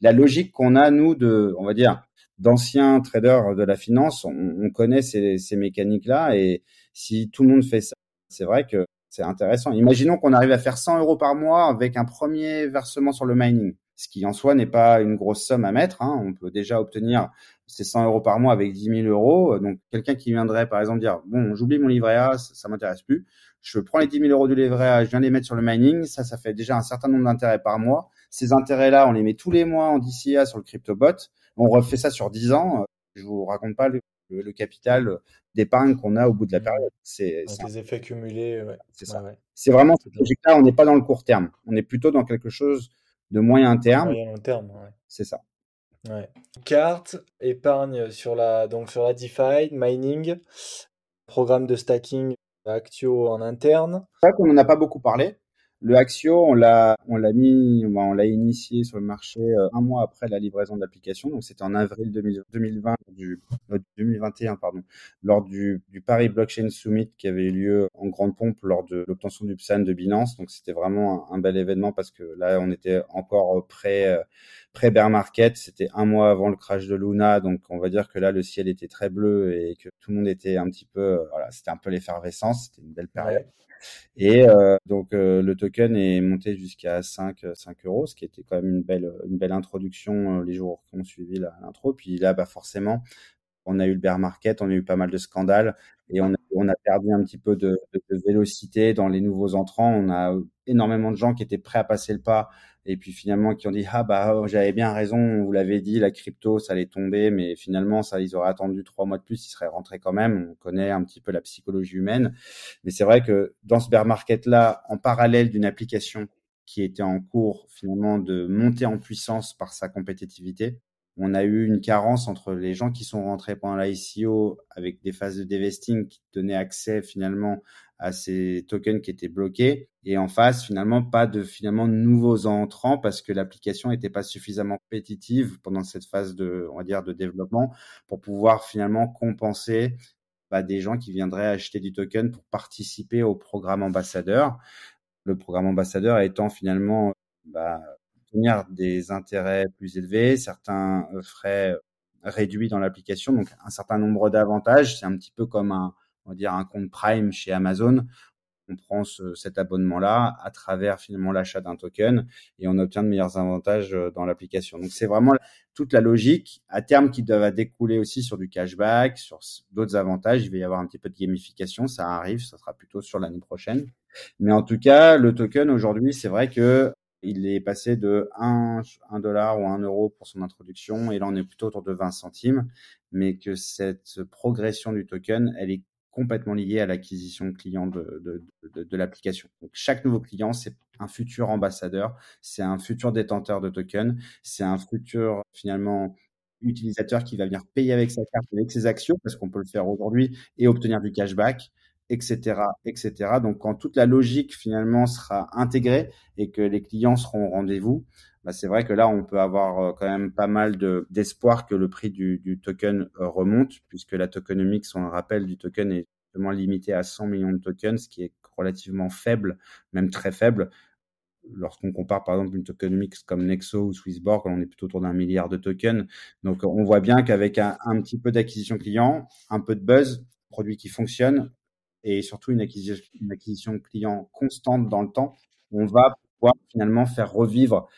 La logique qu'on a, nous, de, on va dire, d'anciens traders de la finance, on, on connaît ces, ces mécaniques-là. Et si tout le monde fait ça, c'est vrai que c'est intéressant. Imaginons qu'on arrive à faire 100 euros par mois avec un premier versement sur le mining ce qui en soi n'est pas une grosse somme à mettre. Hein. On peut déjà obtenir ces 100 euros par mois avec 10 000 euros. Donc, quelqu'un qui viendrait, par exemple, dire, bon, j'oublie mon livret A, ça, ça m'intéresse plus. Je prends les 10 000 euros du livret A, je viens les mettre sur le mining. Ça, ça fait déjà un certain nombre d'intérêts par mois. Ces intérêts-là, on les met tous les mois en DCA sur le CryptoBot. On refait ça sur 10 ans. Je vous raconte pas le, le, le capital d'épargne qu'on a au bout de la période. C'est des effets cumulés. Ouais. C'est ça. Ouais, ouais. C'est vraiment cette logique-là. On n'est pas dans le court terme. On est plutôt dans quelque chose de moyen terme. Moyen terme, ouais. C'est ça. Ouais. Carte, épargne sur la, donc sur la DeFi, mining, programme de stacking Actio en interne. C'est vrai qu'on n'en a pas beaucoup parlé. Le Axio, on l'a, on l'a mis, on l'a initié sur le marché un mois après la livraison de l'application. Donc, c'était en avril 2020, du, 2021, pardon, lors du, du, Paris Blockchain Summit qui avait eu lieu en grande pompe lors de l'obtention du PSAN de Binance. Donc, c'était vraiment un, un, bel événement parce que là, on était encore près, pré-bear market, c'était un mois avant le crash de Luna, donc on va dire que là le ciel était très bleu et que tout le monde était un petit peu, voilà, c'était un peu l'effervescence, c'était une belle période. Et euh, donc euh, le token est monté jusqu'à 5, 5 euros, ce qui était quand même une belle, une belle introduction les jours qui ont suivi l'intro. Puis là, bah forcément, on a eu le bear market, on a eu pas mal de scandales et on a, on a perdu un petit peu de, vélocité dans les nouveaux entrants. On a énormément de gens qui étaient prêts à passer le pas et puis finalement qui ont dit ah bah oh, j'avais bien raison, vous l'avez dit, la crypto ça allait tomber, mais finalement ça ils auraient attendu trois mois de plus, ils seraient rentrés quand même. On connaît un petit peu la psychologie humaine, mais c'est vrai que dans ce bear market là, en parallèle d'une application qui était en cours finalement de monter en puissance par sa compétitivité, on a eu une carence entre les gens qui sont rentrés pendant l'ICO avec des phases de divesting qui donnaient accès finalement à ces tokens qui étaient bloqués et en face finalement pas de finalement nouveaux entrants parce que l'application n'était pas suffisamment compétitive pendant cette phase de on va dire de développement pour pouvoir finalement compenser bah, des gens qui viendraient acheter du token pour participer au programme ambassadeur. Le programme ambassadeur étant finalement bah, obtenir des intérêts plus élevés, certains euh, frais euh, réduits dans l'application, donc un certain nombre d'avantages. C'est un petit peu comme un, on va dire un compte Prime chez Amazon. On prend ce, cet abonnement-là à travers finalement l'achat d'un token et on obtient de meilleurs avantages euh, dans l'application. Donc c'est vraiment toute la logique à terme qui doit découler aussi sur du cashback, sur d'autres avantages. Il va y avoir un petit peu de gamification, ça arrive, ça sera plutôt sur l'année prochaine. Mais en tout cas, le token aujourd'hui, c'est vrai que il est passé de 1, 1 dollar ou 1 euro pour son introduction. Et là on est plutôt autour de 20 centimes, mais que cette progression du token, elle est complètement liée à l'acquisition client de, de, de, l'application. Donc chaque nouveau client, c'est un futur ambassadeur, c'est un futur détenteur de token, c'est un futur finalement utilisateur qui va venir payer avec sa carte, avec ses actions, parce qu'on peut le faire aujourd'hui, et obtenir du cashback etc., etc. Donc, quand toute la logique finalement sera intégrée et que les clients seront au rendez-vous, bah, c'est vrai que là, on peut avoir euh, quand même pas mal d'espoir que le prix du, token euh, remonte, puisque la tokenomics, on le rappelle, du token est justement limité à 100 millions de tokens, ce qui est relativement faible, même très faible. Lorsqu'on compare par exemple une tokenomics comme Nexo ou Swissborg, on est plutôt autour d'un milliard de tokens. Donc on voit bien qu'avec un, un, petit peu d'acquisition client, un peu de buzz, produit qui fonctionne, et surtout une acquisition, une acquisition client constante dans le temps, on va pouvoir finalement faire revivre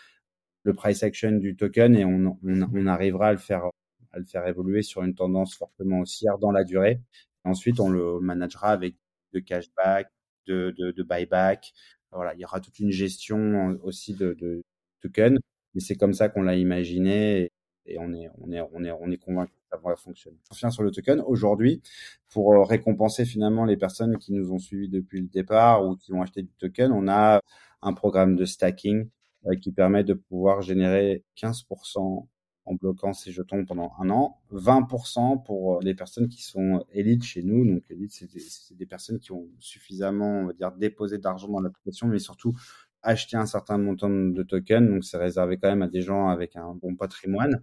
le price action du token et on, on, on, arrivera à le faire à le faire évoluer sur une tendance fortement haussière dans la durée. Ensuite, on le managera avec de cashback, de, de, de buyback. Voilà, il y aura toute une gestion aussi de, de token. Et c'est comme ça qu'on l'a imaginé et on est, on est, on est, on est convaincu que ça va fonctionner. Confiance sur le token. Aujourd'hui, pour euh, récompenser finalement les personnes qui nous ont suivis depuis le départ ou qui ont acheté du token, on a un programme de stacking euh, qui permet de pouvoir générer 15% en bloquant ces jetons pendant un an, 20% pour euh, les personnes qui sont élites chez nous. Donc, élite, c'est des, des, personnes qui ont suffisamment, on va dire, déposé d'argent dans l'application, mais surtout acheter un certain montant de tokens. Donc, c'est réservé quand même à des gens avec un bon patrimoine.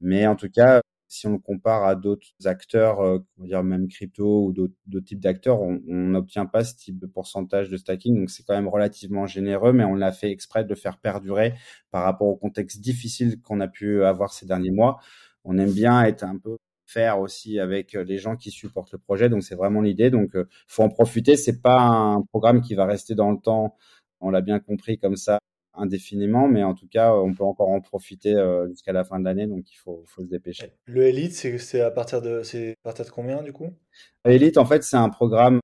Mais en tout cas, si on le compare à d'autres acteurs, euh, on va dire même crypto ou d'autres types d'acteurs, on n'obtient pas ce type de pourcentage de stacking. Donc, c'est quand même relativement généreux, mais on l'a fait exprès de faire perdurer par rapport au contexte difficile qu'on a pu avoir ces derniers mois. On aime bien être un peu faire aussi avec les gens qui supportent le projet. Donc, c'est vraiment l'idée. Donc, euh, faut en profiter. C'est pas un programme qui va rester dans le temps on l'a bien compris comme ça indéfiniment, mais en tout cas, on peut encore en profiter euh, jusqu'à la fin de l'année, donc il faut, faut, se dépêcher. Le Elite, c'est à partir de c'est à partir de combien du coup? Elite, en fait, c'est un programme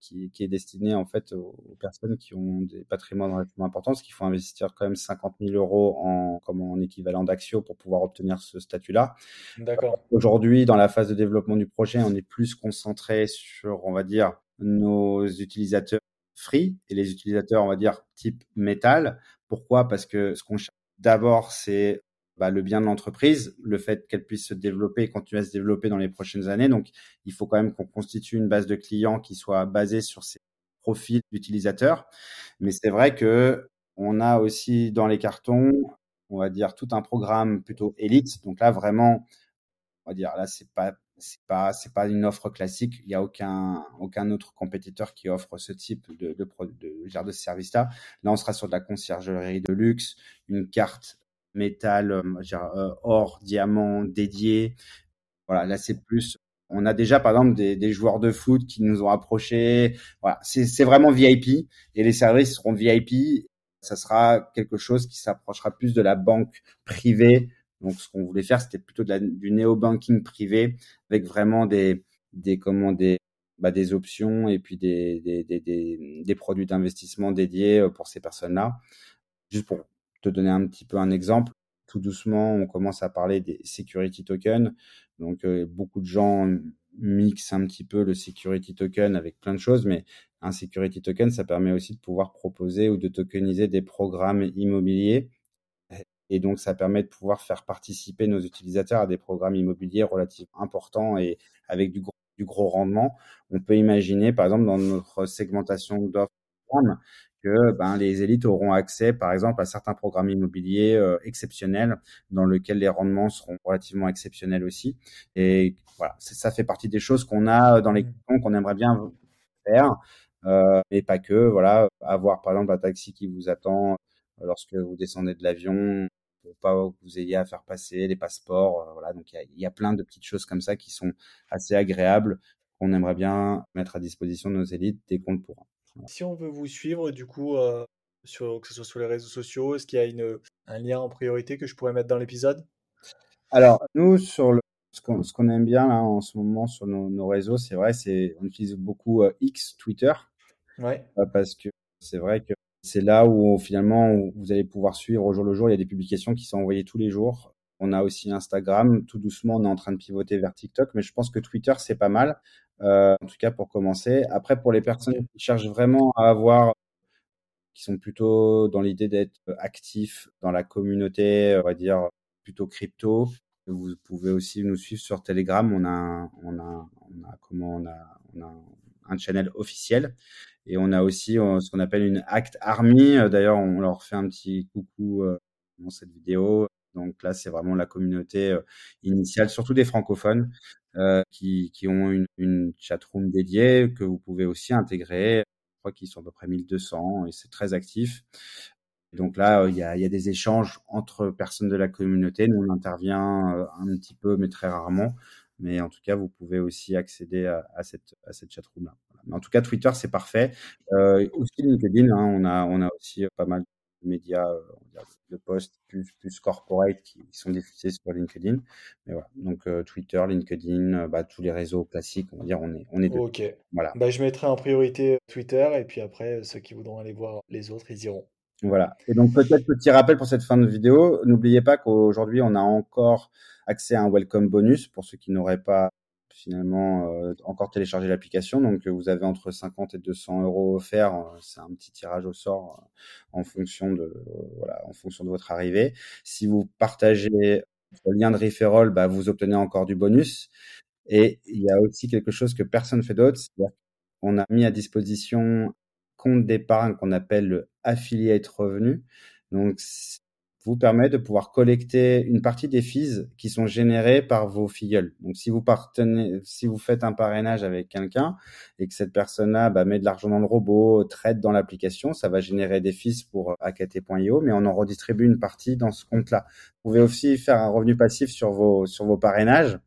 qui, qui, est destiné en fait aux, personnes qui ont des patrimoines relativement importants, parce qu'il faut investir quand même 50 000 euros en comme en équivalent d'Axio pour pouvoir obtenir ce statut-là. D'accord. Aujourd'hui, dans la phase de développement du projet, on est plus concentré sur, on va dire, nos utilisateurs free et les utilisateurs, on va dire, type métal. Pourquoi? Parce que ce qu'on cherche d'abord, c'est bah, le bien de l'entreprise, le fait qu'elle puisse se développer et continuer à se développer dans les prochaines années. Donc, il faut quand même qu'on constitue une base de clients qui soit basée sur ces profils d'utilisateurs. Mais c'est vrai que on a aussi dans les cartons, on va dire, tout un programme plutôt élite. Donc là, vraiment, on va dire, là, c'est pas c'est pas c'est pas une offre classique. Il n'y a aucun aucun autre compétiteur qui offre ce type de de, de, de, de service là. Là, on sera sur de la conciergerie de luxe, une carte métal, euh, or, diamant dédié. Voilà, là c'est plus. On a déjà par exemple des, des joueurs de foot qui nous ont approchés. Voilà, c'est vraiment VIP et les services seront VIP. Ça sera quelque chose qui s'approchera plus de la banque privée. Donc ce qu'on voulait faire, c'était plutôt du néo-banking privé avec vraiment des des comment des bah, des options et puis des, des, des, des produits d'investissement dédiés pour ces personnes-là. Juste pour te donner un petit peu un exemple, tout doucement, on commence à parler des security tokens. Donc, euh, beaucoup de gens mixent un petit peu le security token avec plein de choses, mais un security token, ça permet aussi de pouvoir proposer ou de tokeniser des programmes immobiliers. Et donc, ça permet de pouvoir faire participer nos utilisateurs à des programmes immobiliers relativement importants et avec du gros, du gros rendement. On peut imaginer, par exemple, dans notre segmentation d'offres que ben, les élites auront accès, par exemple, à certains programmes immobiliers euh, exceptionnels dans lesquels les rendements seront relativement exceptionnels aussi. Et voilà, ça fait partie des choses qu'on a dans les mmh. qu'on aimerait bien faire, euh, et pas que. Voilà, avoir par exemple un taxi qui vous attend lorsque vous descendez de l'avion pour pas que vous ayez à faire passer les passeports. Euh, voilà, donc il y a, y a, plein de petites choses comme ça qui sont assez agréables qu'on aimerait bien mettre à disposition de nos élites dès qu'on le pourra. Si on veut vous suivre, du coup, euh, sur, que ce soit sur les réseaux sociaux, est-ce qu'il y a une, un lien en priorité que je pourrais mettre dans l'épisode? Alors, nous, sur le, ce qu'on aime bien là, en ce moment sur nos, réseaux, c'est vrai, c'est on utilise beaucoup euh, X, Twitter, ouais. Euh, parce que c'est vrai que c'est là où finalement vous allez pouvoir suivre au jour le jour. Il y a des publications qui sont envoyées tous les jours. On a aussi Instagram. Tout doucement, on est en train de pivoter vers TikTok, mais je pense que Twitter, c'est pas mal. Euh, en tout cas, pour commencer. Après, pour les personnes qui cherchent vraiment à avoir, qui sont plutôt dans l'idée d'être actifs dans la communauté, on va dire plutôt crypto, vous pouvez aussi nous suivre sur Telegram. On a, on a, on a comment, on a, on a un channel officiel. Et on a aussi euh, ce qu'on appelle une Act Army. D'ailleurs, on leur fait un petit coucou euh, dans cette vidéo. Donc là, c'est vraiment la communauté euh, initiale, surtout des francophones, euh, qui, qui, ont une, une chatroom dédiée que vous pouvez aussi intégrer. Je crois qu'ils sont à peu près 1200 et c'est très actif. Donc là, il y a, y a des échanges entre personnes de la communauté. Nous, on intervient euh, un petit peu, mais très rarement. Mais en tout cas, vous pouvez aussi accéder à, à cette, à cette chatroom-là. Mais en tout cas, Twitter, c'est parfait. Euh, aussi LinkedIn, hein, on, a, on a aussi pas mal médias euh, de posts plus, plus corporate qui sont diffusés sur LinkedIn. Mais voilà, donc euh, Twitter, LinkedIn, euh, bah, tous les réseaux classiques, on va dire, on est, on est Ok. Voilà. Bah, je mettrai en priorité Twitter et puis après, ceux qui voudront aller voir les autres, ils iront. Voilà. Et donc peut-être petit rappel pour cette fin de vidéo. N'oubliez pas qu'aujourd'hui on a encore accès à un welcome bonus pour ceux qui n'auraient pas finalement euh, encore télécharger l'application. Donc vous avez entre 50 et 200 euros offerts. Euh, c'est un petit tirage au sort euh, en fonction de voilà en fonction de votre arrivée. Si vous partagez le lien de referral, bah, vous obtenez encore du bonus. Et il y a aussi quelque chose que personne fait d'autre. On a mis à disposition compte d'épargne qu'on appelle le affiliate revenu. Donc vous permet de pouvoir collecter une partie des fees qui sont générées par vos filleuls. Donc, si vous partenez, si vous faites un parrainage avec quelqu'un et que cette personne-là bah, met de l'argent dans le robot, traite dans l'application, ça va générer des fees pour AKT.io, mais on en redistribue une partie dans ce compte-là. Vous pouvez aussi faire un revenu passif sur vos sur vos parrainages.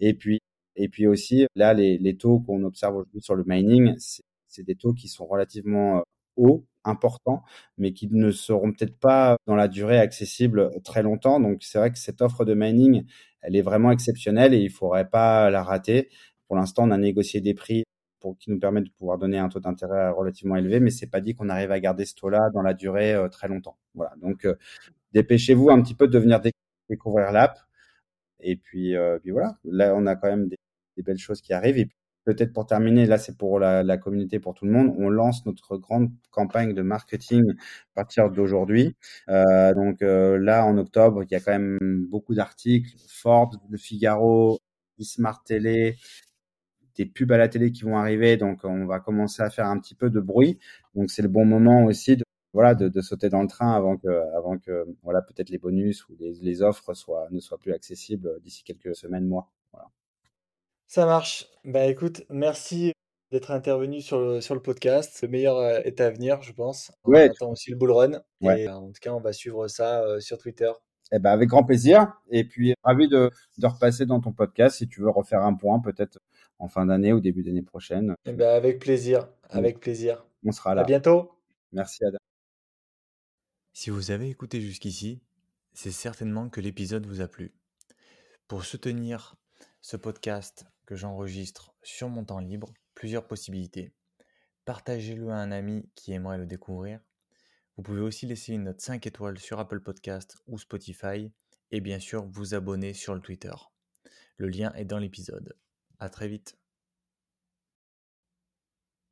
Et puis et puis aussi là, les, les taux qu'on observe aujourd'hui sur le mining, c'est des taux qui sont relativement euh, hauts importants, mais qui ne seront peut-être pas dans la durée accessible très longtemps. Donc c'est vrai que cette offre de mining, elle est vraiment exceptionnelle et il faudrait pas la rater. Pour l'instant, on a négocié des prix qui nous permettent de pouvoir donner un taux d'intérêt relativement élevé, mais c'est pas dit qu'on arrive à garder ce taux-là dans la durée euh, très longtemps. Voilà. Donc euh, dépêchez-vous un petit peu de venir découvrir l'app. Et puis, euh, puis voilà, là on a quand même des, belles choses qui arrivent. Peut-être pour terminer, là c'est pour la, la, communauté, pour tout le monde, on lance notre grande campagne de marketing à partir d'aujourd'hui. Euh, donc euh, là en octobre, il y a quand même beaucoup d'articles, Forbes, Le Figaro, Smart Télé, des pubs à la télé qui vont arriver, donc on va commencer à faire un petit peu de bruit. Donc c'est le bon moment aussi de voilà de, de, sauter dans le train avant que avant que voilà peut-être les bonus ou les, les offres soient ne soient plus accessibles d'ici quelques semaines mois. Ça marche. Bah écoute, merci d'être intervenu sur le, sur le podcast. Le meilleur euh, est à venir, je pense. On ouais. attend aussi le bull run. Ouais. Et en tout cas, on va suivre ça euh, sur Twitter. Eh ben, avec grand plaisir. Et puis, ravi de, de repasser dans ton podcast si tu veux refaire un point, peut-être en fin d'année ou début d'année prochaine. Eh ben, avec plaisir. Avec plaisir. On sera là. À bientôt. Merci, Adam. Si vous avez écouté jusqu'ici, c'est certainement que l'épisode vous a plu. Pour soutenir ce podcast que j'enregistre sur mon temps libre, plusieurs possibilités. Partagez-le à un ami qui aimerait le découvrir. Vous pouvez aussi laisser une note 5 étoiles sur Apple Podcast ou Spotify et bien sûr vous abonner sur le Twitter. Le lien est dans l'épisode. À très vite.